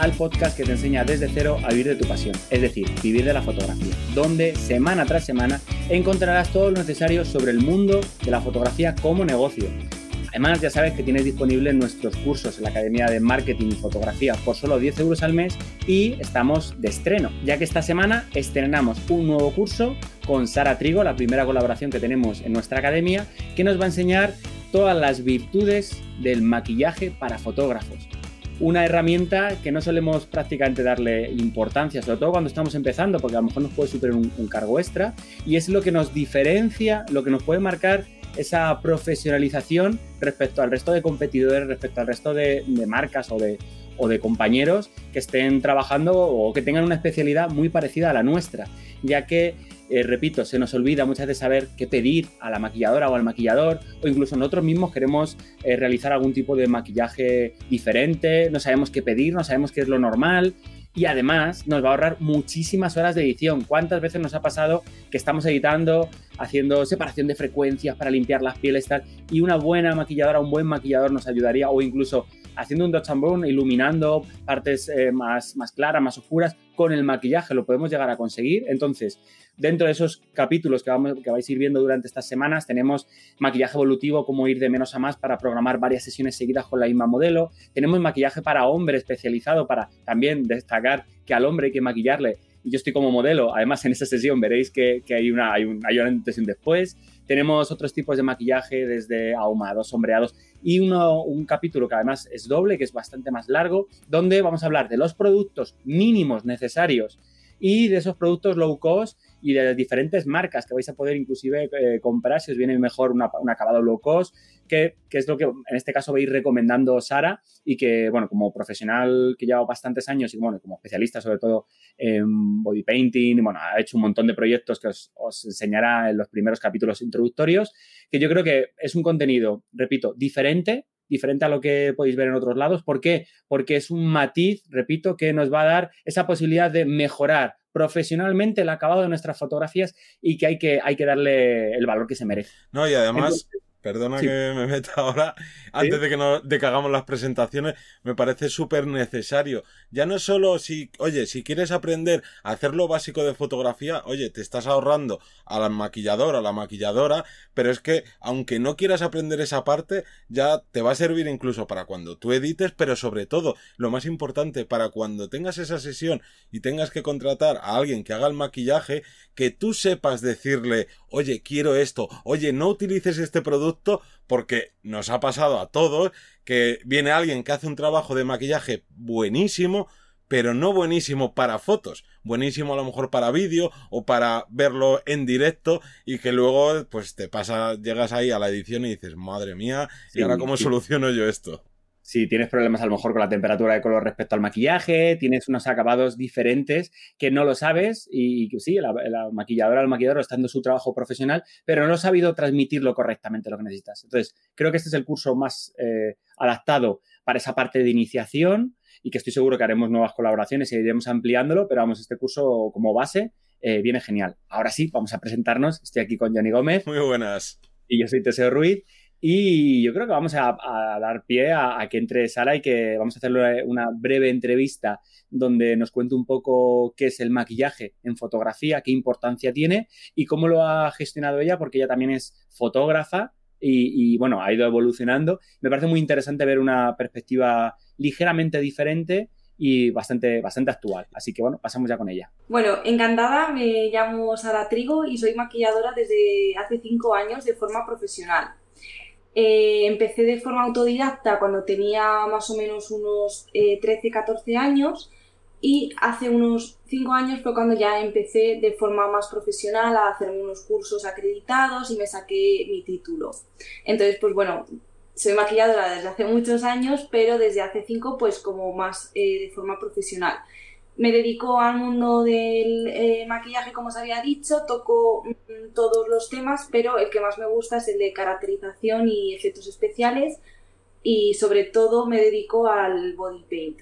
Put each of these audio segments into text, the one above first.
al podcast que te enseña desde cero a vivir de tu pasión, es decir, vivir de la fotografía, donde semana tras semana encontrarás todo lo necesario sobre el mundo de la fotografía como negocio. Además, ya sabes que tienes disponible nuestros cursos en la Academia de Marketing y Fotografía por solo 10 euros al mes y estamos de estreno, ya que esta semana estrenamos un nuevo curso con Sara Trigo, la primera colaboración que tenemos en nuestra academia, que nos va a enseñar todas las virtudes del maquillaje para fotógrafos una herramienta que no solemos prácticamente darle importancia, sobre todo cuando estamos empezando, porque a lo mejor nos puede superar un, cargo extra, y es lo que nos diferencia, lo que nos puede marcar esa profesionalización respecto al resto de competidores, respecto al resto de, marcas o de, o de compañeros que estén trabajando o que tengan una especialidad muy parecida a la nuestra, ya que eh, repito, se nos olvida muchas veces saber qué pedir a la maquilladora o al maquillador, o incluso nosotros mismos queremos eh, realizar algún tipo de maquillaje diferente, no sabemos qué pedir, no sabemos qué es lo normal. Y además nos va a ahorrar muchísimas horas de edición. ¿Cuántas veces nos ha pasado que estamos editando, haciendo separación de frecuencias para limpiar las pieles tal, y una buena maquilladora, un buen maquillador nos ayudaría, o incluso haciendo un Dodge and Burn, iluminando partes eh, más, más claras, más oscuras, con el maquillaje lo podemos llegar a conseguir. Entonces, dentro de esos capítulos que, vamos, que vais a ir viendo durante estas semanas, tenemos maquillaje evolutivo, cómo ir de menos a más para programar varias sesiones seguidas con la misma modelo. Tenemos maquillaje para hombre especializado para también destacar que al hombre hay que maquillarle yo estoy como modelo. Además, en esa sesión veréis que, hay, una, hay, un, hay un antes y un después. Tenemos otros tipos de maquillaje, desde ahumados, sombreados, y uno, un capítulo que además es doble, que es bastante más largo, donde vamos a hablar de los productos mínimos necesarios y de esos productos low cost y de diferentes marcas que vais a poder inclusive eh, comprar si os viene mejor un acabado low cost, que, es lo que en este caso vais recomendando Sara y que, bueno, como profesional que lleva bastantes años y bueno, como especialista sobre todo en body painting, bueno, ha hecho un montón de proyectos que os, os enseñará en los primeros capítulos introductorios, que yo creo que es un contenido, repito, diferente, diferente a lo que podéis ver en otros lados. ¿Por qué? Porque es un matiz, repito, que nos va a dar esa posibilidad de mejorar profesionalmente el acabado de nuestras fotografías y que hay que, hay que darle el valor que se merece. No, y además... Perdona que me meta ahora, antes de, que no, de que hagamos las presentaciones, me parece súper necesario. Ya no es solo si, oye, si quieres aprender a hacer lo básico de fotografía, oye, te estás ahorrando a la maquilladora, a la maquilladora, pero es que aunque no quieras aprender esa parte, ya te va a servir incluso para cuando tú edites, pero sobre todo, lo más importante, para cuando tengas esa sesión y tengas que contratar a alguien que haga el maquillaje, que tú sepas decirle, oye, quiero esto, oye, no utilices este producto porque nos ha pasado a todos que viene alguien que hace un trabajo de maquillaje buenísimo, pero no buenísimo para fotos, buenísimo a lo mejor para vídeo o para verlo en directo y que luego pues te pasa, llegas ahí a la edición y dices, madre mía, ¿y ahora cómo soluciono yo esto? Si tienes problemas a lo mejor con la temperatura de color respecto al maquillaje, tienes unos acabados diferentes que no lo sabes y, sí, la, maquilladora el maquillador está haciendo su trabajo profesional, pero no ha sabido transmitirlo correctamente lo que necesitas. Entonces, creo que este es el curso más eh, adaptado para esa parte de iniciación y que estoy seguro que haremos nuevas colaboraciones y iremos ampliándolo, pero vamos, este curso como base eh, viene genial. Ahora sí, vamos a presentarnos. Estoy aquí con Johnny Gómez. Muy buenas. Y yo soy Teseo Ruiz. Y yo creo que vamos a, dar pie a, que entre Sara y que vamos a hacerle una breve entrevista donde nos cuente un poco qué es el maquillaje en fotografía, qué importancia tiene y cómo lo ha gestionado ella, porque ella también es fotógrafa y, bueno, ha ido evolucionando. Me parece muy interesante ver una perspectiva ligeramente diferente y bastante, bastante actual. Así que bueno, pasamos ya con ella. Bueno, encantada, me llamo Sara Trigo y soy maquilladora desde hace cinco años de forma profesional. Eh, empecé de forma autodidacta cuando tenía más o menos unos 13, eh, 14 años y hace unos 5 años fue cuando ya empecé de forma más profesional a hacerme unos cursos acreditados y me saqué mi título. Entonces, pues bueno, soy maquilladora desde hace muchos años, pero desde hace 5 pues como más eh, de forma profesional me dedico al mundo del eh, maquillaje, como os había dicho, toco mm, todos los temas, pero el que más me gusta es el de caracterización y efectos especiales y sobre todo me dedico al body paint.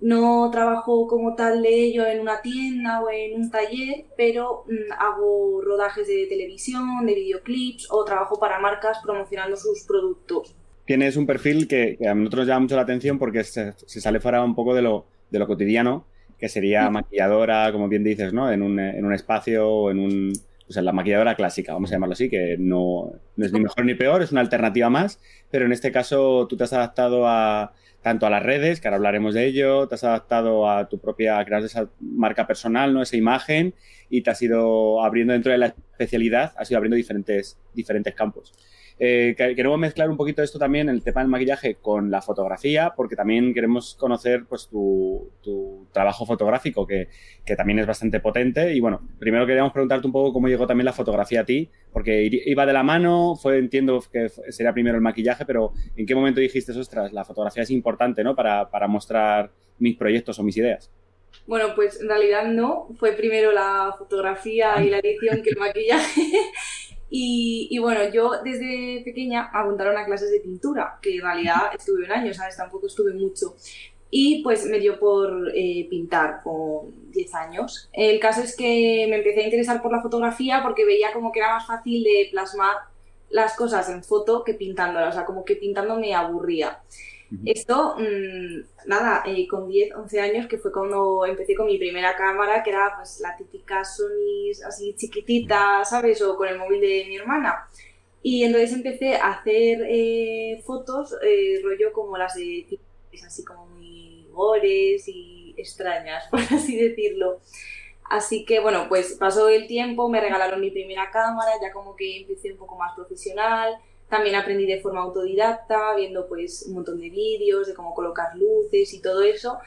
No trabajo como tal de ello en una tienda o en un taller, pero mm, hago rodajes de televisión, de videoclips o trabajo para marcas promocionando sus productos. tienes un perfil que, a nosotros nos llama mucho la atención porque se, sale fuera un poco de lo cotidiano, que sería maquilladora, como bien dices, ¿no? En un, en un espacio o en un... O sea, la maquilladora clásica, vamos a llamarlo así, que no, no es ni mejor ni peor, es una alternativa más, pero en este caso tú te has adaptado a, tanto a las redes, que ahora hablaremos de ello, te has adaptado a tu propia, crear esa marca personal, ¿no? Esa imagen, y te has ido abriendo dentro de la especialidad, has ido abriendo diferentes, diferentes campos. Eh, queremos mezclar un poquito esto también, el tema del maquillaje, con la fotografía, porque también queremos conocer pues, tu, trabajo fotográfico, que, también es bastante potente. Y bueno, primero queríamos preguntarte un poco cómo llegó también la fotografía a ti, porque iba de la mano, fue, entiendo que sería primero el maquillaje, pero ¿en qué momento dijiste, ostras, la fotografía es importante ¿no? para, para mostrar mis proyectos o mis ideas? Bueno, pues en realidad no, fue primero la fotografía y la edición que el maquillaje. Y, bueno, yo desde pequeña apuntaron a clases de pintura, que en realidad estuve un año, ¿sabes? Tampoco estuve mucho. Y pues me dio por eh, pintar con 10 años. El caso es que me empecé a interesar por la fotografía porque veía como que era más fácil de plasmar las cosas en foto que pintándolas, o sea, como que pintando me aburría. Esto, mm, nada, eh, con 10, 11 años, que fue cuando empecé con mi primera cámara, que era pues la típica Sony así chiquitita, ¿sabes? O con el móvil de mi hermana. Y entonces empecé a hacer eh, fotos, eh, rollo como las de así como muy gores y extrañas, por así decirlo. Así que bueno, pues pasó el tiempo, me regalaron mi primera cámara, ya como que empecé un poco más profesional también aprendí de forma autodidacta, viendo pues un montón de vídeos de cómo colocar luces y todo eso.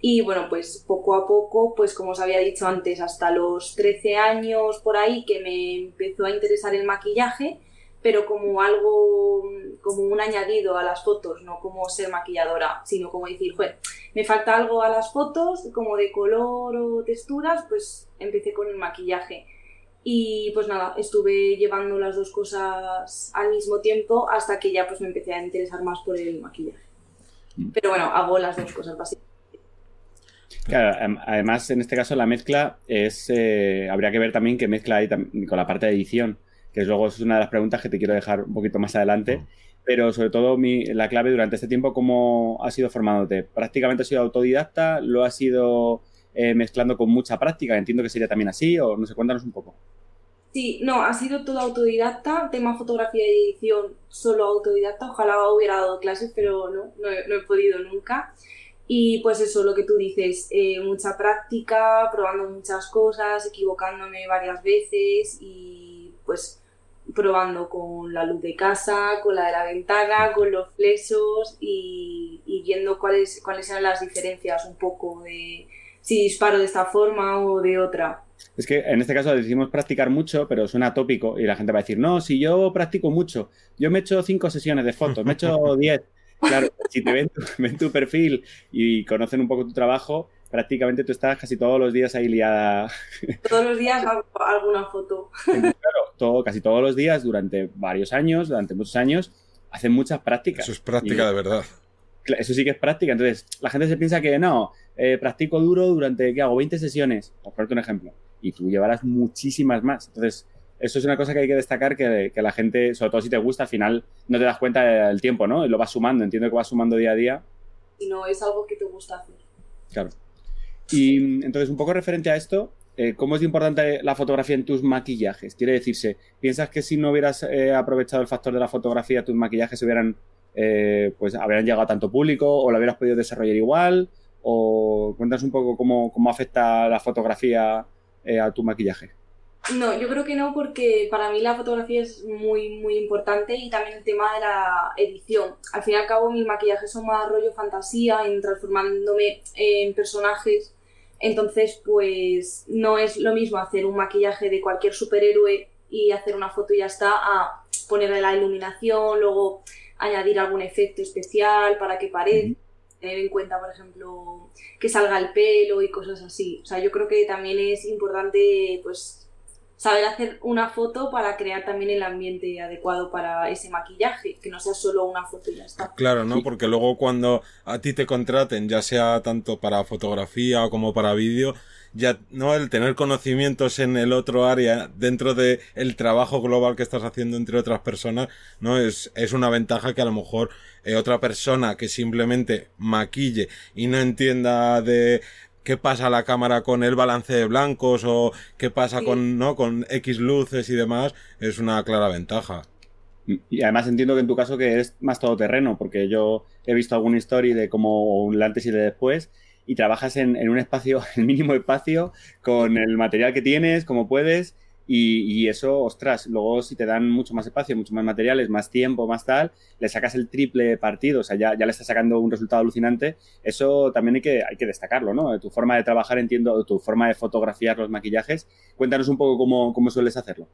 Y bueno, pues poco a poco, pues como os había dicho antes, hasta los 13 años por ahí que me empezó a interesar el maquillaje, pero como algo, como un añadido a las fotos, no como ser maquilladora, sino como decir, me falta algo a las fotos, como de color o texturas, pues empecé con el maquillaje. Y pues nada, estuve llevando las dos cosas al mismo tiempo hasta que ya pues me empecé a interesar más por el maquillaje. Pero bueno, hago las dos cosas básicamente. Claro, además en este caso la mezcla es, eh, habría que ver también qué mezcla hay con la parte de edición, que luego es una de las preguntas que te quiero dejar un poquito más adelante. Pero sobre todo mi, la clave durante este tiempo, ¿cómo has ido formándote? ¿Prácticamente has sido autodidacta? ¿Lo has ido eh, mezclando con mucha práctica. Entiendo que sería también así, o no sé, cuéntanos un poco. Sí, no, ha sido todo autodidacta, tema fotografía y edición solo autodidacta, ojalá hubiera dado clases, pero no, no he, podido nunca. Y pues eso, lo que tú dices, eh, mucha práctica, probando muchas cosas, equivocándome varias veces y pues probando con la luz de casa, con la de la ventana, con los flesos y, y viendo cuáles, cuáles eran las diferencias un poco de, si disparo de esta forma o de otra. Es que en este caso decimos practicar mucho, pero suena tópico y la gente va a decir, no, si yo practico mucho, yo me he hecho cinco sesiones de fotos, me he hecho diez. Claro, si te ven tu, ven tu perfil y conocen un poco tu trabajo, prácticamente tú estás casi todos los días ahí liada. Todos los días hago alguna foto. Claro, todo, casi todos los días, durante varios años, durante muchos años, hacen muchas prácticas. Eso es práctica de verdad. Eso sí que es práctica. Entonces, la gente se piensa que no, eh, practico duro durante, ¿qué hago? 20 sesiones, por ponerte un ejemplo, y tú llevarás muchísimas más. Entonces, eso es una cosa que hay que destacar, que, la gente, sobre todo si te gusta, al final no te das cuenta del tiempo, ¿no? Y lo vas sumando, entiendo que vas sumando día a día. Y no es algo que te gusta hacer. Claro. Y entonces, un poco referente a esto, eh, ¿cómo es importante la fotografía en tus maquillajes? Quiere decirse, ¿piensas que si no hubieras eh, aprovechado el factor de la fotografía, tus maquillajes hubieran, pues, habrían llegado a tanto público o lo hubieras podido desarrollar igual? ¿O cuentas un poco cómo, afecta la fotografía eh, a tu maquillaje? No, yo creo que no, porque para mí la fotografía es muy, muy importante y también el tema de la edición. Al fin y al cabo, mis maquillajes son más rollo fantasía, en transformándome en personajes. Entonces, pues no es lo mismo hacer un maquillaje de cualquier superhéroe y hacer una foto y ya está, a ponerle la iluminación, luego añadir algún efecto especial para que parezca tener en cuenta, por ejemplo, que salga el pelo y cosas así. O sea, yo creo que también es importante, pues, saber hacer una foto para crear también el ambiente adecuado para ese maquillaje, que no sea solo una foto y ya está. Claro, ¿no? Porque luego cuando a ti te contraten, ya sea tanto para fotografía como para vídeo, ya no el tener conocimientos en el otro área dentro de el trabajo global que estás haciendo entre otras personas no es, es una ventaja que a lo mejor eh, otra persona que simplemente maquille y no entienda de qué pasa la cámara con el balance de blancos o qué pasa con, ¿no? con X luces y demás, es una clara ventaja. Y además entiendo que en tu caso que es más todoterreno, porque yo he visto alguna historia de como un antes y de después y trabajas en, en un espacio, el mínimo espacio, con el material que tienes, como puedes, y, eso, ostras, luego si te dan mucho más espacio, mucho más materiales, más tiempo, más tal, le sacas el triple partido, o sea, ya, ya le estás sacando un resultado alucinante, eso también hay que, hay que destacarlo, ¿no? Tu forma de trabajar, entiendo, tu forma de fotografiar los maquillajes, cuéntanos un poco cómo, cómo sueles hacerlo.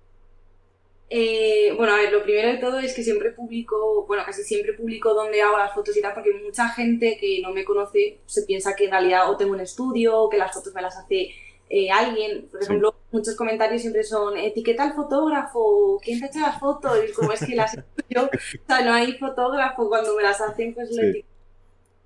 Eh, bueno, a ver, lo primero de todo es que siempre publico, bueno, casi siempre publico dónde hago las fotos y tal, porque mucha gente que no me conoce se piensa que en realidad o tengo un estudio, o que las fotos me las hace eh, alguien, por ejemplo, muchos comentarios siempre son etiqueta al fotógrafo, ¿quién te echa las fotos? Y como es que las yo, o sea, no hay fotógrafo, cuando me las hacen, pues lo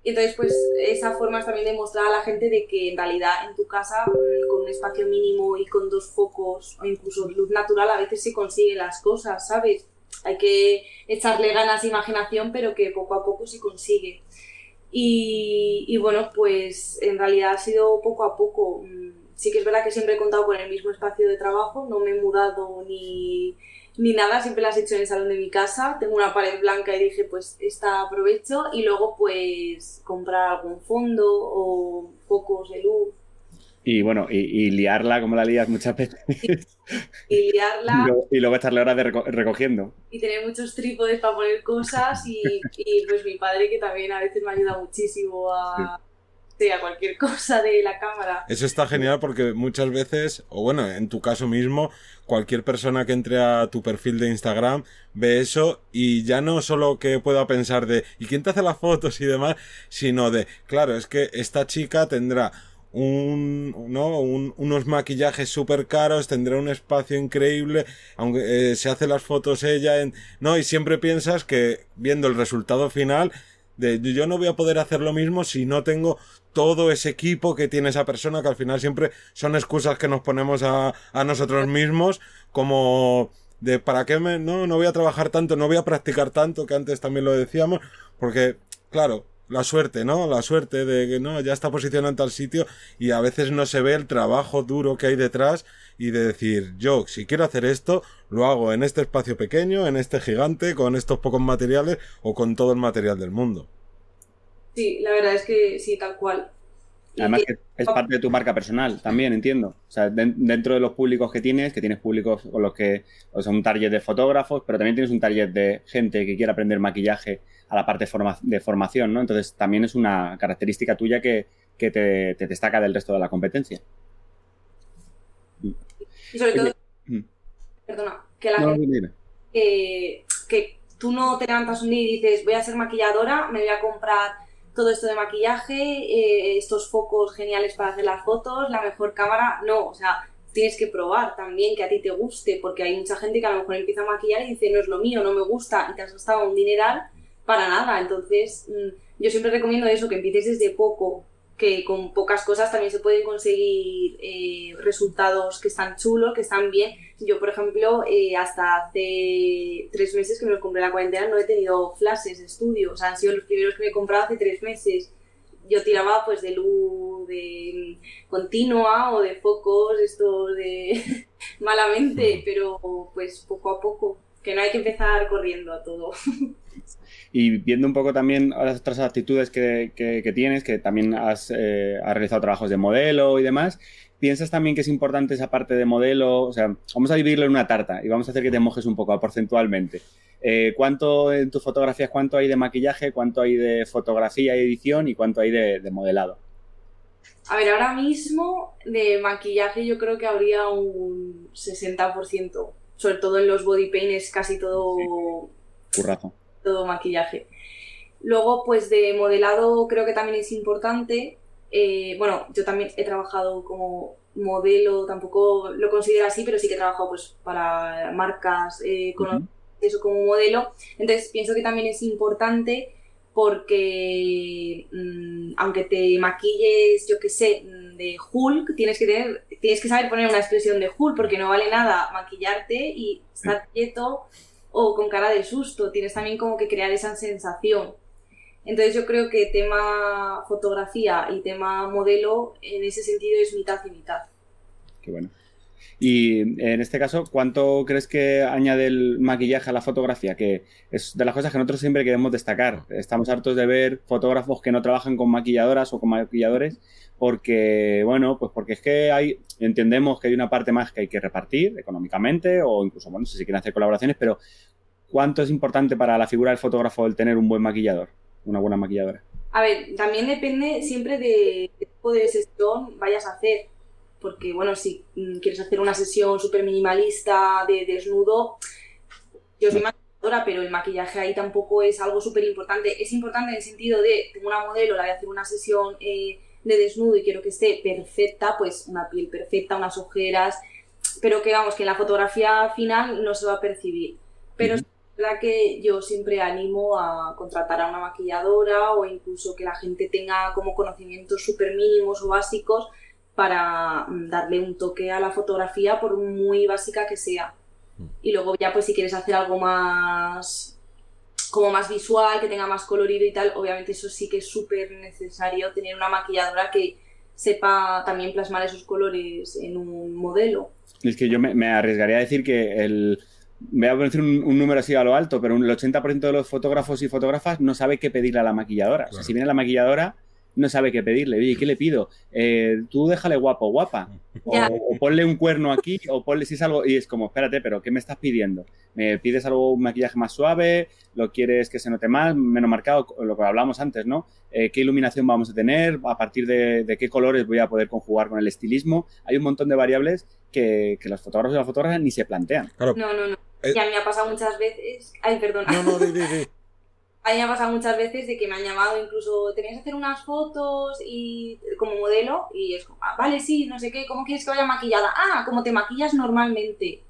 Y entonces, pues esa forma es también de mostrar a la gente de que en realidad en tu casa, mm, con un espacio mínimo y con dos focos o incluso luz natural, a veces se consiguen las cosas, ¿sabes? Hay que echarle ganas de imaginación, pero que poco a poco se consigue. Y, y bueno, pues en realidad ha sido poco a poco. Sí que es verdad que siempre he contado con el mismo espacio de trabajo, no me he mudado ni, ni nada, siempre las he hecho en el salón de mi casa. Tengo una pared blanca y dije, pues esta aprovecho y luego pues comprar algún fondo o focos de luz. Y bueno, y, liarla como la lías muchas veces. Y, liarla. y, luego, estarle horas de recogiendo. Y tener muchos trípodes para poner cosas y, y, pues mi padre que también a veces me ayuda muchísimo a a cualquier cosa de la cámara. Eso está genial porque muchas veces, o bueno, en tu caso mismo, cualquier persona que entre a tu perfil de Instagram ve eso y ya no solo que pueda pensar de ¿y quién te hace las fotos y demás? sino de, claro, es que esta chica tendrá un, ¿no? unos maquillajes súper caros, tendrá un espacio increíble, aunque eh, se hace las fotos ella, en, ¿no? Y siempre piensas que viendo el resultado final, de yo no voy a poder hacer lo mismo si no tengo todo ese equipo que tiene esa persona, que al final siempre son excusas que nos ponemos a, a nosotros mismos, como de para qué me, no, no voy a trabajar tanto, no voy a practicar tanto, que antes también lo decíamos, porque, claro, la suerte, ¿no? La suerte de que no, ya está posicionado en tal sitio y a veces no se ve el trabajo duro que hay detrás y de decir, yo, si quiero hacer esto, lo hago en este espacio pequeño, en este gigante, con estos pocos materiales o con todo el material del mundo. Sí, la verdad es que sí, tal cual. Además que es parte de tu marca personal, también entiendo. O sea, dentro de los públicos que tienes, que tienes públicos con los que, o sea, un target de fotógrafos, pero también tienes un target de gente que quiere aprender maquillaje a la parte de, formación, ¿no? Entonces también es una característica tuya que, te, destaca del resto de la competencia. Y sobre todo, mm. perdona, que la gente, que tú no te levantas un día y dices, voy a ser maquilladora, me voy a comprar todo esto de maquillaje, eh, estos focos geniales para hacer las fotos, la mejor cámara. No, o sea, tienes que probar también que a ti te guste, porque hay mucha gente que a lo mejor empieza a maquillar y dice, no es lo mío, no me gusta, y te has gastado un dineral para nada. Entonces, mm, yo siempre recomiendo eso, que empieces desde poco, que con pocas cosas también se pueden conseguir eh, resultados que están chulos, que están bien. Yo, por ejemplo, eh, hasta hace tres meses que me los compré en la cuarentena no he tenido flashes de estudio, o sea, han sido los primeros que me he comprado hace tres meses. Yo tiraba pues de luz de continua o de focos, estos de malamente, pero pues poco a poco, que no hay que empezar corriendo a todo. Y viendo un poco también las otras actitudes que, que, tienes, que también has, eh, has, realizado trabajos de modelo y demás, ¿piensas también que es importante esa parte de modelo? O sea, vamos a dividirlo en una tarta y vamos a hacer que te mojes un poco porcentualmente. Eh, ¿Cuánto en tus fotografías, cuánto hay de maquillaje, cuánto hay de fotografía y edición y cuánto hay de, de modelado? A ver, ahora mismo de maquillaje yo creo que habría un 60%, sobre todo en los body paint es casi todo... Currazo todo maquillaje. Luego, pues de modelado creo que también es importante. eh, bueno, yo también he trabajado como modelo, tampoco lo considero así, pero sí que he trabajado pues para marcas eh, con eso como modelo. Entonces pienso que también es importante porque mm, aunque te maquilles, yo qué sé, de Hulk, tienes que tener, tienes que saber poner una expresión de Hulk porque no vale nada maquillarte y estar quieto o con cara de susto. Tienes también como que crear esa sensación. Entonces yo creo que tema fotografía y tema modelo en ese sentido es mitad y mitad. Qué bueno. Y en este caso, ¿cuánto crees que añade el maquillaje a la fotografía? Que es de las cosas que nosotros siempre queremos destacar. Estamos hartos de ver fotógrafos que no trabajan con maquilladoras o con maquilladores porque, bueno, pues porque es que hay, entendemos que hay una parte más que hay que repartir económicamente o incluso, bueno, si quieren hacer colaboraciones, pero ¿cuánto es importante para la figura del fotógrafo el tener un buen maquillador, una buena maquilladora? A ver, también depende siempre de qué tipo de sesión vayas a hacer porque bueno, si mm, quieres hacer una sesión súper minimalista de desnudo, yo soy maquilladora, pero el maquillaje ahí tampoco es algo súper importante. Es importante en el sentido de, tengo una modelo, la voy a hacer una sesión eh, de desnudo y quiero que esté perfecta, pues una piel perfecta, unas ojeras, pero que vamos, que en la fotografía final no se va a percibir. Pero es verdad que yo siempre animo a contratar a una maquilladora o incluso que la gente tenga como conocimientos súper mínimos o básicos para mm, darle un toque a la fotografía por muy básica que sea. Mm. Y luego ya pues si quieres hacer algo más como más visual, que tenga más colorido y tal, obviamente eso sí que es súper necesario tener una maquilladora que sepa también plasmar esos colores en un modelo. Es que yo me, arriesgaría a decir que el... Voy a decir un, número así a lo alto, pero el 80% de los fotógrafos y fotógrafas no sabe qué pedirle a la maquilladora. O sea, si viene la maquilladora, no sabe qué pedirle. Oye, ¿qué le pido? Eh, tú déjale guapo, guapa. O, ponle un cuerno aquí, o ponle si es algo. Y es como, espérate, pero ¿qué me estás pidiendo? ¿Me pides algo, un maquillaje más suave? ¿Lo quieres que se note más, menos marcado? Lo que hablamos antes, ¿no? Eh, ¿Qué iluminación vamos a tener? ¿A partir de, qué colores voy a poder conjugar con el estilismo? Hay un montón de variables que, que los fotógrafos y las fotógrafas ni se plantean. No, no, no. Eh, ya me ha pasado muchas veces. Ay, perdón. No, no, di, di, di. A mí me ha pasado muchas veces de que me han llamado incluso, tenías que hacer unas fotos y como modelo y es como, ah, vale, sí, no sé qué, ¿cómo quieres que vaya maquillada? Ah, como te maquillas normalmente.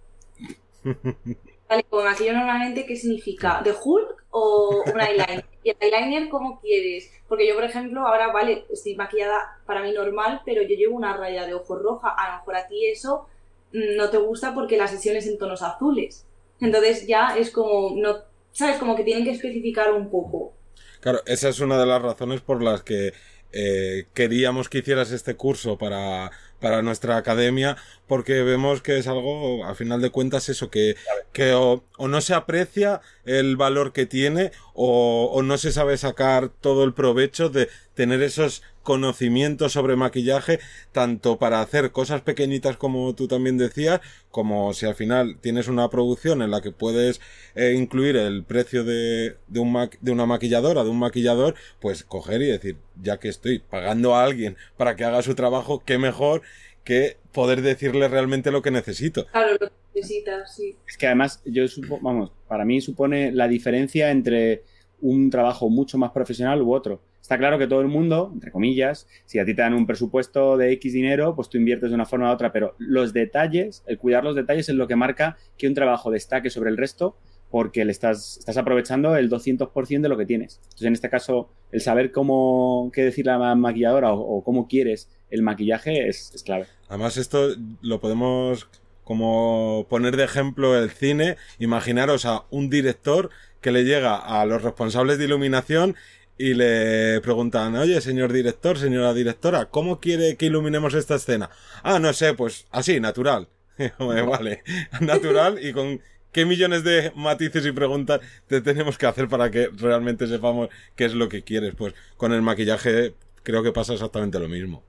vale, como maquillo normalmente, ¿qué significa? ¿De Hulk o un eyeliner? ¿Y el eyeliner cómo quieres? Porque yo, por ejemplo, ahora, vale, estoy maquillada para mí normal, pero yo llevo una raya de ojo roja. A lo mejor a ti eso mm, no te gusta porque la sesión es en tonos azules. Entonces ya es como, no ¿sabes? Como que tienen que especificar un poco. Claro, esa es una de las razones por las que eh, queríamos que hicieras este curso para, para nuestra academia, porque vemos que es algo, a final de cuentas, eso, que, que o, no se aprecia el valor que tiene, o, o no se sabe sacar todo el provecho de tener esos conocimiento sobre maquillaje, tanto para hacer cosas pequeñitas como tú también decías, como si al final tienes una producción en la que puedes eh, incluir el precio de, de, un de una maquilladora, de un maquillador, pues coger y decir, ya que estoy pagando a alguien para que haga su trabajo, qué mejor que poder decirle realmente lo que necesito. Claro, lo que necesitas, sí. Es que además, yo vamos, para mí supone la diferencia entre un trabajo mucho más profesional u otro. Está claro que todo el mundo, entre comillas, si a ti te dan un presupuesto de X dinero, pues tú inviertes de una forma u otra, pero los detalles, el cuidar los detalles es lo que marca que un trabajo destaque sobre el resto porque le estás, estás aprovechando el 200% de lo que tienes. Entonces, en este caso, el saber cómo, qué decir la maquilladora o, cómo quieres el maquillaje es, es, clave. Además, esto lo podemos como poner de ejemplo el cine. Imaginaros a un director que le llega a los responsables de iluminación y le preguntan, oye, señor director, señora directora, ¿cómo quiere que iluminemos esta escena? Ah, no sé, pues así, natural. vale, natural y con qué millones de matices y preguntas te tenemos que hacer para que realmente sepamos qué es lo que quieres. Pues con el maquillaje creo que pasa exactamente lo mismo.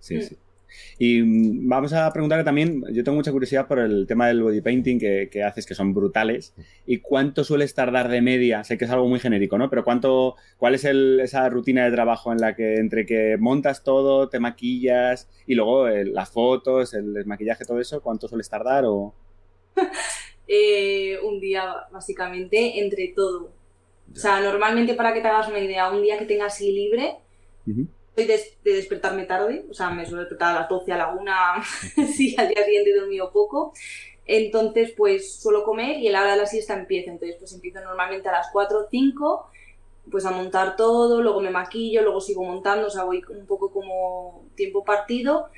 Sí, sí. Y mm, vamos a preguntar también, yo tengo mucha curiosidad por el tema del body painting que, haces, que son brutales. ¿Y cuánto sueles tardar de media? Sé que es algo muy genérico, ¿no? Pero ¿cuánto, ¿cuál es esa rutina de trabajo en la que entre que montas todo, te maquillas y luego las fotos, el maquillaje, todo eso, cuánto sueles tardar o...? Eh, un día, básicamente, entre todo. O sea, normalmente para que te hagas una idea, un día que tengas así libre, soy de, despertarme tarde, o sea, me suelo despertar a las 12, a la 1, sí, al día siguiente he dormido poco. Entonces, pues suelo comer y el hora de la siesta empieza. Entonces, pues empiezo normalmente a las 4 o 5, pues a montar todo, luego me maquillo, luego sigo montando, o sea, voy un poco como tiempo partido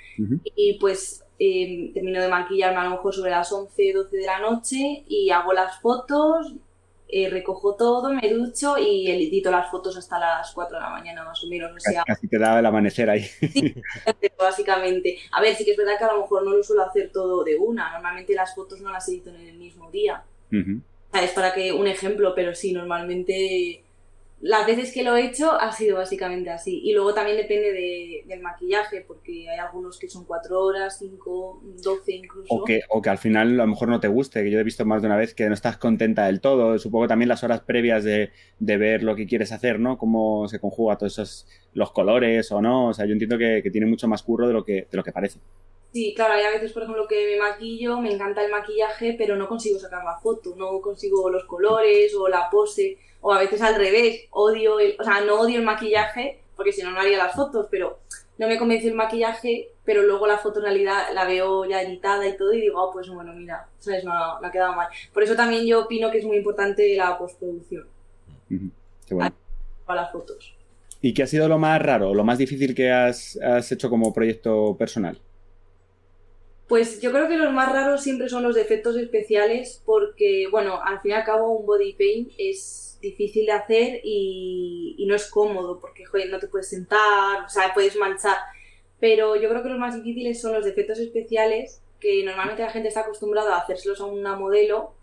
y pues eh, termino de maquillarme a lo mejor sobre las 11, 12 de la noche y hago las fotos, eh, recojo todo, me ducho y edito las fotos hasta las 4 de la mañana más o menos. casi te da el amanecer ahí. Sí, básicamente. A ver, sí que es verdad que a lo mejor no lo suelo hacer todo de una. Normalmente las fotos no las edito en el mismo día. Es para que un ejemplo, pero sí, normalmente las veces que lo he hecho ha sido básicamente así. Y luego también depende del maquillaje, porque hay algunos que son cuatro horas, cinco, doce incluso. O que, o que al final a lo mejor no te guste, que yo he visto más de una vez que no estás contenta del todo. Supongo también las horas previas de, de ver lo que quieres hacer, ¿no? Cómo se conjuga todos esos, los colores o no. O sea, yo entiendo que, que tiene mucho más curro de lo que, de lo que parece. Sí, claro, hay a veces, por ejemplo, que me maquillo, me encanta el maquillaje, pero no consigo sacar la foto, no consigo los colores o la pose o a veces al revés, odio el, o sea, no odio el maquillaje, porque si no, no haría las fotos, pero no me convence el maquillaje, pero luego la foto en realidad la veo ya editada y todo y digo, oh, pues bueno, mira, ¿sabes? No, no ha quedado mal. Por eso también yo opino que es muy importante la postproducción. Qué bueno. Para las fotos. ¿Y qué ha sido lo más raro, lo más difícil que has, has hecho como proyecto personal? Pues yo creo que los más raros siempre son los efectos especiales porque, bueno, al fin y al cabo un body paint es difícil de hacer y, no es cómodo porque, joder, no te puedes sentar, o sea, puedes manchar. Pero yo creo que los más difíciles son los efectos especiales, que normalmente la gente está acostumbrada a hacérselos a una modelo,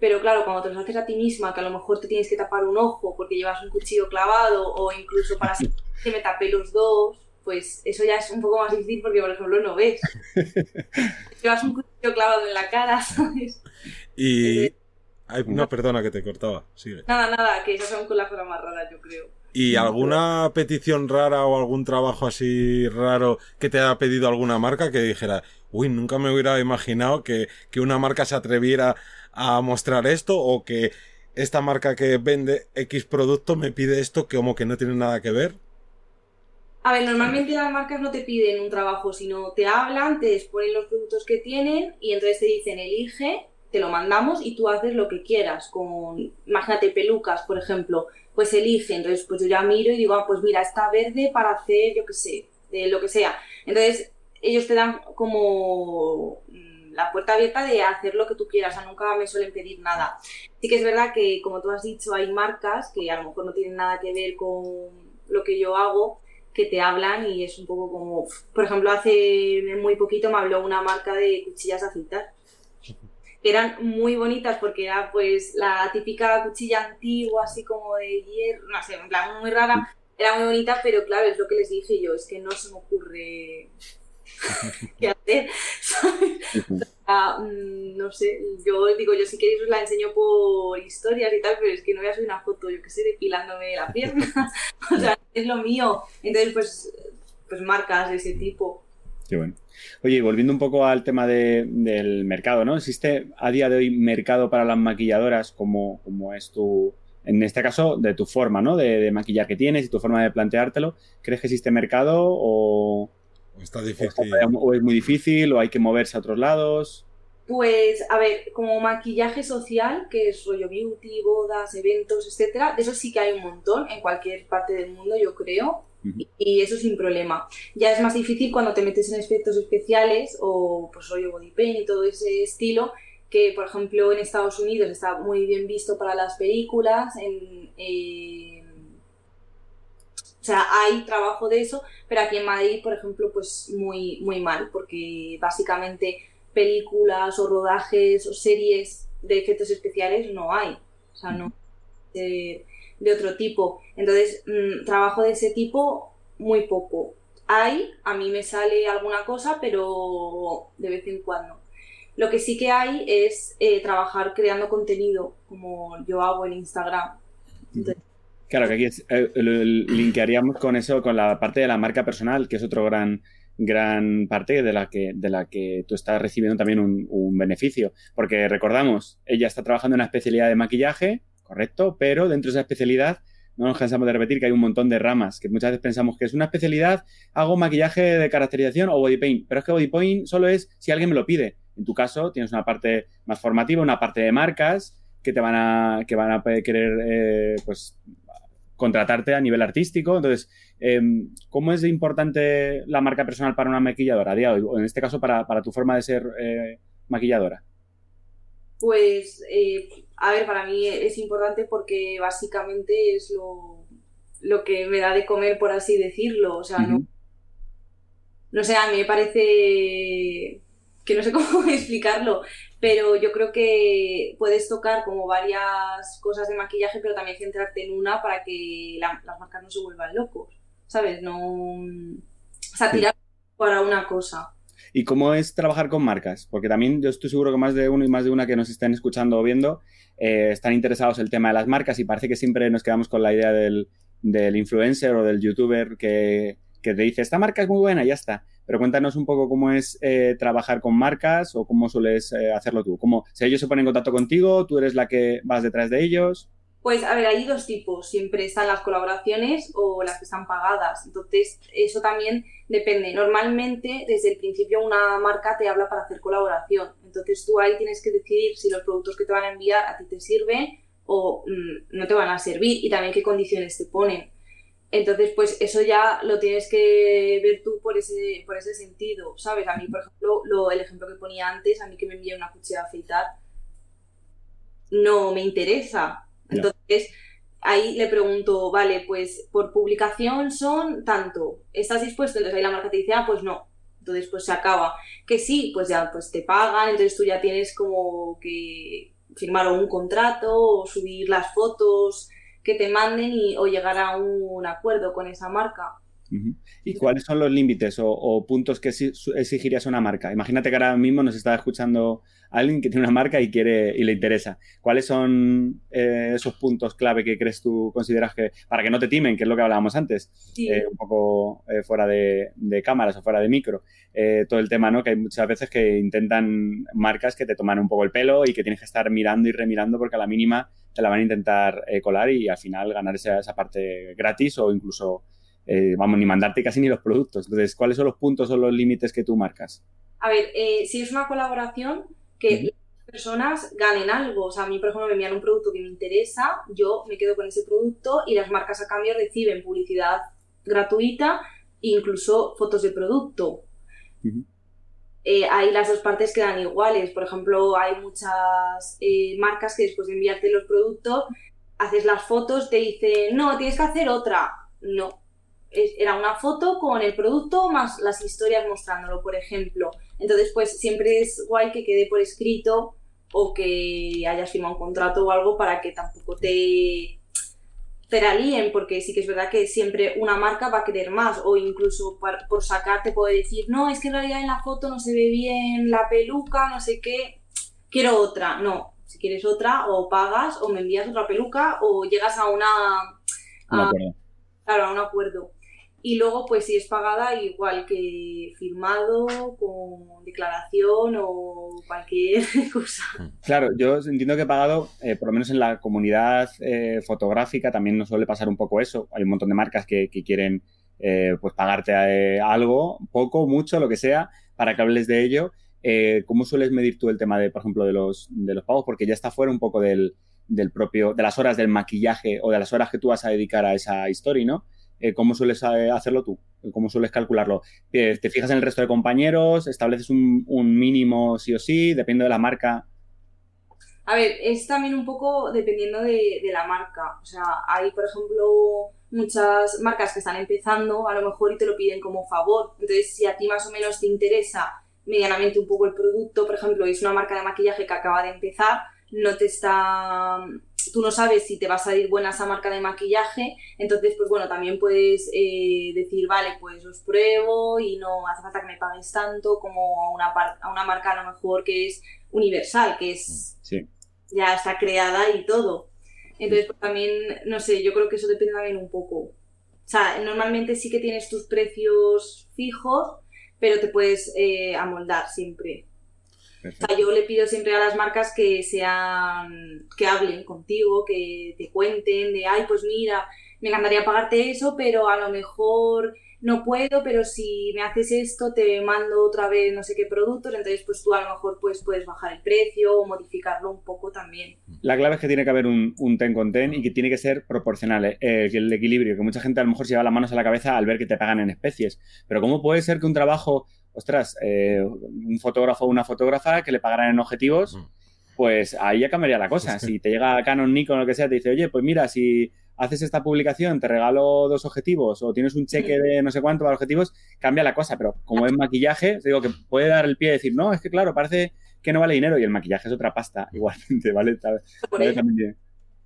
pero claro, cuando te los haces a ti misma, que a lo mejor te tienes que tapar un ojo porque llevas un cuchillo clavado o incluso para que me tapé los dos, pues eso ya es un poco más difícil porque, por ejemplo, no ves. llevas un cuchillo clavado en la cara, ¿sabes? Y, no, perdona que te cortaba. Sigue. Nada, nada, que esas son con la forma más rara, yo creo. ¿Y alguna petición rara o algún trabajo así raro que te haya pedido alguna marca que dijera, uy, nunca me hubiera imaginado que, que una marca se atreviera a mostrar esto o que esta marca que vende X producto me pide esto que como que no tiene nada que ver? A ver, normalmente las marcas no te piden un trabajo, sino te hablan, te exponen los productos que tienen y entonces te dicen elige te lo mandamos y tú haces lo que quieras. Con, imagínate, pelucas, por ejemplo, pues elige. Entonces, pues yo ya miro y digo, ah, pues mira, está verde para hacer, yo qué sé, lo que sea. Entonces, ellos te dan como mm, la puerta abierta de hacer lo que tú quieras, nunca me suelen pedir nada. Sí que es verdad que, como tú has dicho, hay marcas que a lo mejor no tienen nada que ver con lo que yo hago, que te hablan y es un poco como, por ejemplo, hace muy poquito me habló una marca de cuchillas a afeitar. Eran muy bonitas porque era pues la típica cuchilla antigua, así como de hierro, no sé, en plan muy rara, era muy bonita, pero claro, es lo que les dije yo, es que no se me ocurre qué hacer, mm, no sé, yo digo, yo si queréis os la enseño por historias y tal, pero es que no voy a subir una foto, yo que sé, depilándome la pierna, o sea, es lo mío, entonces pues, pues marcas de ese tipo. Qué bueno. Oye, volviendo un poco al tema del mercado, ¿no? ¿Existe a día de hoy mercado para las maquilladoras como, como es tu, en este caso, de tu forma, ¿no? De, maquillar que tienes y tu forma de planteártelo. ¿Crees que existe mercado o, está difícil? O, es muy difícil o hay que moverse a otros lados? Pues, a ver, como maquillaje social, que es rollo beauty, bodas, eventos, etcétera, de eso sí que hay un montón en cualquier parte del mundo, yo creo y eso sin problema. Ya es más difícil cuando te metes en efectos especiales o pues rollo body paint y todo ese estilo que por ejemplo en Estados Unidos está muy bien visto para las películas en, o sea hay trabajo de eso pero aquí en Madrid por ejemplo pues muy muy mal porque básicamente películas o rodajes o series de efectos especiales no hay o sea no de otro tipo. Entonces, mm, trabajo de ese tipo muy poco. Hay, a mí me sale alguna cosa, pero de vez en cuando. Lo que sí que hay es eh, trabajar creando contenido, como yo hago en Instagram. Claro, que aquí eh, linkearíamos con eso, con la parte de la marca personal, que es otro gran, gran parte de la que, de la que tú estás recibiendo también un, un beneficio. Porque recordamos, ella está trabajando en una especialidad de maquillaje, correcto, pero dentro de esa especialidad no nos cansamos de repetir que hay un montón de ramas, que muchas veces pensamos que es una especialidad, hago maquillaje de caracterización o body paint, pero es que body paint solo es si alguien me lo pide. En tu caso, tienes una parte más formativa, una parte de marcas que te van a, que van a querer eh, pues, contratarte a nivel artístico. Entonces, em, ¿cómo es importante la marca personal para una maquilladora a día de hoy? O en este caso, para, tu forma de ser eh, maquilladora. Pues, eh, a ver, para mí es importante porque básicamente es lo, lo, que me da de comer, por así decirlo. O sea, no, no sé, a mí me parece que no sé cómo explicarlo, pero yo creo que puedes tocar como varias cosas de maquillaje, pero también centrarte en una para que las marcas no se vuelvan locos, ¿sabes? No... O sea, tirar para una cosa. ¿Y cómo es trabajar con marcas? Porque también yo estoy seguro que más de uno y más de una que nos estén escuchando o viendo eh, están interesados en el tema de las marcas y parece que siempre nos quedamos con la idea del, del influencer o del youtuber que, que te dice, esta marca es muy buena, ya está. Pero cuéntanos un poco cómo es eh, trabajar con marcas o cómo sueles eh, hacerlo tú. ¿Cómo, si ellos se ponen en contacto contigo, tú eres la que vas detrás de ellos. Pues a ver, hay dos tipos. Siempre están las colaboraciones o las que están pagadas. Entonces, eso también depende. Normalmente, desde el principio, una marca te habla para hacer colaboración. Entonces, tú ahí tienes que decidir si los productos que te van a enviar a ti te sirven o mm, no te van a servir y también qué condiciones te ponen. Entonces, pues eso ya lo tienes que ver tú por ese, por ese sentido, ¿sabes? A mí, por ejemplo, lo, el ejemplo que ponía antes, a mí que me envíe una cuchilla de afeitar, no me interesa. Entonces, ahí le pregunto, vale, pues por publicación son tanto, ¿estás dispuesto? Entonces ahí la marca te dice, ah, pues no. Entonces, pues se acaba. Que sí, pues ya pues te pagan, entonces tú ya tienes como que firmar un contrato o subir las fotos que te manden y, o llegar a un acuerdo con esa marca. ¿Y cuáles son los límites o, puntos que exigirías a una marca? Imagínate que ahora mismo nos está escuchando alguien que tiene una marca y quiere y le interesa. ¿Cuáles son eh, esos puntos clave que crees tú consideras que para que no te timen, que es lo que hablábamos antes, eh, un poco eh, fuera de, de, cámaras o fuera de micro? todo el tema, ¿no? Que hay muchas veces que intentan marcas que te toman un poco el pelo y que tienes que estar mirando y remirando porque a la mínima te la van a intentar eh, colar y al final ganar esa, esa parte gratis o incluso, eh, vamos, ni mandarte casi ni los productos. Entonces, ¿cuáles son los puntos o los límites que tú marcas? A ver, eh, si es una colaboración, que las personas ganen algo. O sea, a mí, por ejemplo, me envían un producto que me interesa, yo me quedo con ese producto y las marcas a cambio reciben publicidad gratuita e incluso fotos de producto. Eh, ahí las dos partes quedan iguales. Por ejemplo, hay muchas eh, marcas que después de enviarte los productos, haces las fotos, te dicen, no, tienes que hacer otra. No. era una foto con el producto más las historias mostrándolo, por ejemplo. Entonces, pues siempre es guay que quede por escrito o que hayas firmado un contrato o algo para que tampoco te te la porque sí que es verdad que siempre una marca va a querer más, o incluso por, sacar te puede decir, no, es que en realidad en la foto no se ve bien la peluca, no sé qué, quiero otra. No, si quieres otra, o pagas, o me envías otra peluca, o llegas a una. claro, a un acuerdo. Y luego, pues si es pagada, igual que firmado, con declaración o cualquier cosa. Claro, yo entiendo que pagado, eh, por lo menos en la comunidad eh, fotográfica, también nos suele pasar un poco eso. Hay un montón de marcas que, quieren eh, pues pagarte algo, poco, mucho, lo que sea, para que hables de ello. ¿Cómo sueles medir tú el tema de, por ejemplo, de los, de los pagos? Porque ya está fuera un poco del, del propio, de las horas del maquillaje o de las horas que tú vas a dedicar a esa historia, ¿no? Eh, ¿cómo sueles eh, hacerlo tú? ¿Cómo sueles calcularlo? ¿Te, fijas en el resto de compañeros? ¿Estableces un, mínimo sí o sí? ¿Depende de la marca? A ver, es también un poco dependiendo de, la marca. O sea, hay, por ejemplo, muchas marcas que están empezando, a lo mejor y te lo piden como favor. Entonces, si a ti más o menos te interesa medianamente un poco el producto, por ejemplo, es una marca de maquillaje que acaba de empezar, no te está tú no sabes si te va a salir buena esa marca de maquillaje, entonces pues bueno, también puedes eh, decir, vale, pues os pruebo y no hace falta que me pagues tanto como a una, a una marca a lo mejor que es universal, que es ya está creada y todo. Entonces pues también, no sé, yo creo que eso depende también un poco. O sea, normalmente sí que tienes tus precios fijos, pero te puedes eh, amoldar siempre yo le pido siempre a las marcas que sean, que hablen contigo, que te cuenten de, ay, pues mira, me encantaría pagarte eso, pero a lo mejor no puedo, pero si me haces esto, te mando otra vez no sé qué productos, entonces pues tú a lo mejor pues, puedes bajar el precio o modificarlo un poco también. La clave es que tiene que haber un, ten con ten y que tiene que ser proporcional, eh, el equilibrio, que mucha gente a lo mejor se lleva las manos a la cabeza al ver que te pagan en especies, pero ¿cómo puede ser que un trabajo, ostras, eh, un fotógrafo o una fotógrafa que le pagaran en objetivos, pues ahí ya cambiaría la cosa. Si te llega Canon, Nikon, lo que sea, te dice, oye, pues mira, si haces esta publicación, te regalo dos objetivos o tienes un cheque de no sé cuánto para objetivos, cambia la cosa. Pero como es maquillaje, digo que puede dar el pie y decir, no, es que claro, parece que no vale dinero y el maquillaje es otra pasta, igualmente, ¿vale? también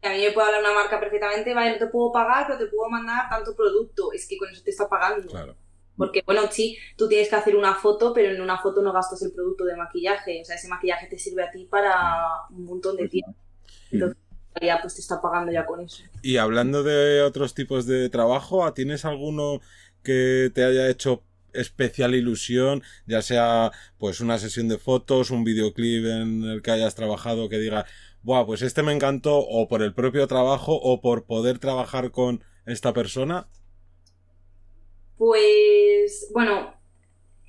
a mí me puede hablar una marca perfectamente, vale, no te puedo pagar, pero te puedo mandar tanto producto. Es que con eso te está pagando. Claro. Porque, bueno, sí, tú tienes que hacer una foto, pero en una foto no gastas el producto de maquillaje. O sea, ese maquillaje te sirve a ti para un montón de tiempo. Entonces, ya pues te está pagando ya con eso. Y hablando de otros tipos de trabajo, ¿tienes alguno que te haya hecho especial ilusión, ya sea pues una sesión de fotos, un videoclip en el que hayas trabajado que diga, Buah, pues este me encantó o por el propio trabajo o por poder trabajar con esta persona? Pues bueno,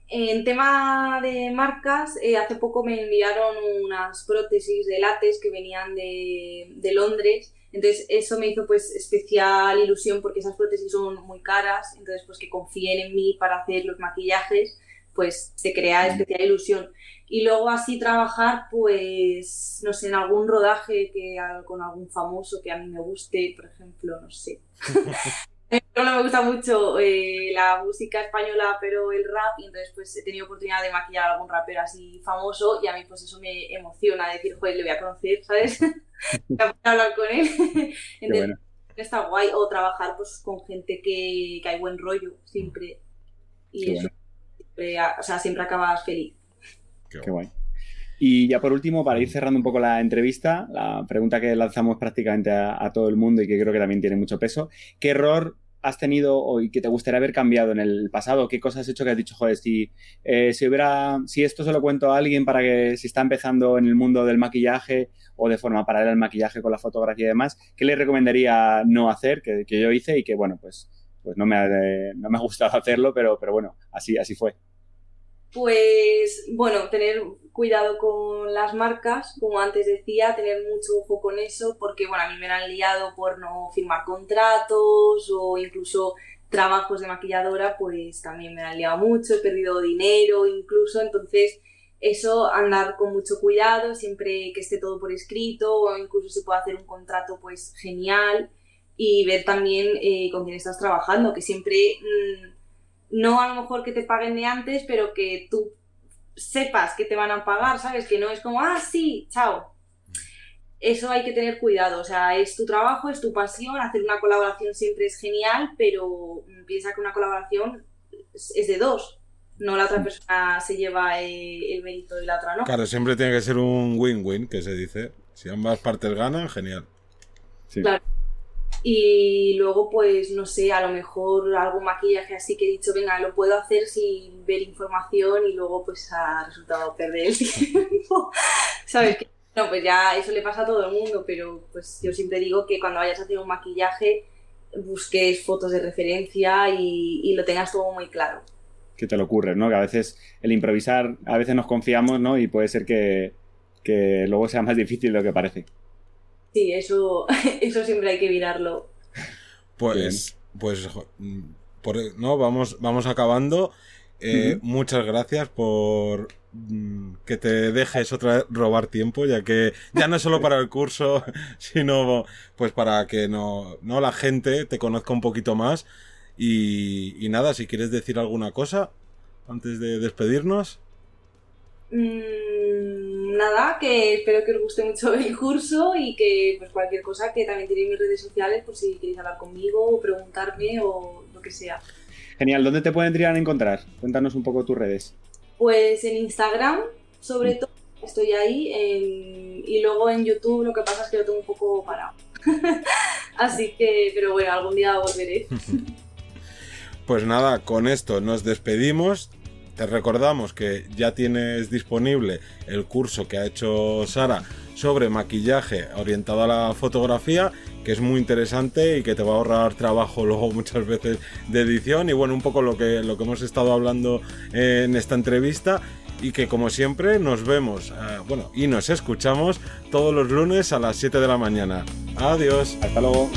en tema de marcas, eh, hace poco me enviaron unas prótesis de látex que venían de, Londres. Entonces eso me hizo pues especial ilusión porque esas prótesis son muy caras. Entonces pues que confíen en mí para hacer los maquillajes, pues se crea especial ilusión. Y luego así trabajar pues, no sé, en algún rodaje que con algún famoso que a mí me guste, por ejemplo, no sé. no me gusta mucho eh, la música española, pero el rap, y entonces pues he tenido oportunidad de maquillar a algún rapero así famoso y a mí pues eso me emociona, decir, joder, le voy a conocer, ¿sabes? voy a hablar con él. entonces, está guay, o trabajar pues con gente que, que hay buen rollo, siempre. Y eso, siempre, o sea, siempre acabas feliz. Qué, guay. Y ya por último, para ir cerrando un poco la entrevista, la pregunta que lanzamos prácticamente a, a, todo el mundo y que creo que también tiene mucho peso, ¿qué error has tenido o que te gustaría haber cambiado en el pasado? ¿Qué cosas has hecho que has dicho, joder, si, eh, si hubiera, si esto se lo cuento a alguien para que si está empezando en el mundo del maquillaje o de forma paralela al maquillaje con la fotografía y demás, ¿qué le recomendaría no hacer que, yo hice y que, bueno, pues, pues no, me ha, no me ha gustado hacerlo, pero, pero bueno, así, así fue? Pues bueno, tener cuidado con las marcas, como antes decía, tener mucho ojo con eso, porque bueno, a mí me han liado por no firmar contratos o incluso trabajos de maquilladora, pues también me han liado mucho, he perdido dinero incluso, entonces eso andar con mucho cuidado, siempre que esté todo por escrito o incluso se puede hacer un contrato pues genial y ver también eh, con quién estás trabajando, que siempre... Mm, no a lo mejor que te paguen de antes, pero que tú sepas que te van a pagar, ¿sabes? Que no es como, ah, sí, chao. Eso hay que tener cuidado, o sea, es tu trabajo, es tu pasión, hacer una colaboración siempre es genial, pero piensa que una colaboración es de dos, no la otra persona se lleva el, mérito y la otra no. Claro, siempre tiene que ser un win-win, que se dice. Si ambas partes ganan, genial. Claro. Y luego, pues, no sé, a lo mejor algún maquillaje así que he dicho, venga, lo puedo hacer sin ver información y luego, pues, ha resultado perder el tiempo. ¿Sabes? Que, no, pues ya eso le pasa a todo el mundo, pero pues yo siempre digo que cuando vayas a hacer un maquillaje, busques fotos de referencia y, lo tengas todo muy claro. Que te lo ocurre, ¿no? Que a veces el improvisar, a veces nos confiamos, ¿no? Y puede ser que, que luego sea más difícil de lo que parece. Sí, eso, eso siempre hay que mirarlo. Pues, pues, no, vamos, vamos acabando. Eh, muchas gracias por mm, que te dejes otra vez robar tiempo, ya que ya no es solo para el curso, sino pues para que no, no la gente te conozca un poquito más. Y, y nada, si quieres decir alguna cosa antes de despedirnos. Mm, nada, que espero que os guste mucho el curso y que pues cualquier cosa que también tenéis mis redes sociales por si queréis hablar conmigo o preguntarme o lo que sea. Genial, ¿dónde te pueden a encontrar? Cuéntanos un poco tus redes. Pues en Instagram, sobre mm. todo, estoy ahí y luego en YouTube lo que pasa es que lo tengo un poco parado. Así que, pero bueno, algún día volveré. pues nada, con esto nos despedimos te recordamos que ya tienes disponible el curso que ha hecho Sara sobre maquillaje orientado a la fotografía, que es muy interesante y que te va a ahorrar trabajo luego muchas veces de edición y bueno, un poco lo que, lo que hemos estado hablando en esta entrevista y que como siempre nos vemos, eh, bueno, y nos escuchamos todos los lunes a las 7 de la mañana. Adiós. Hasta luego.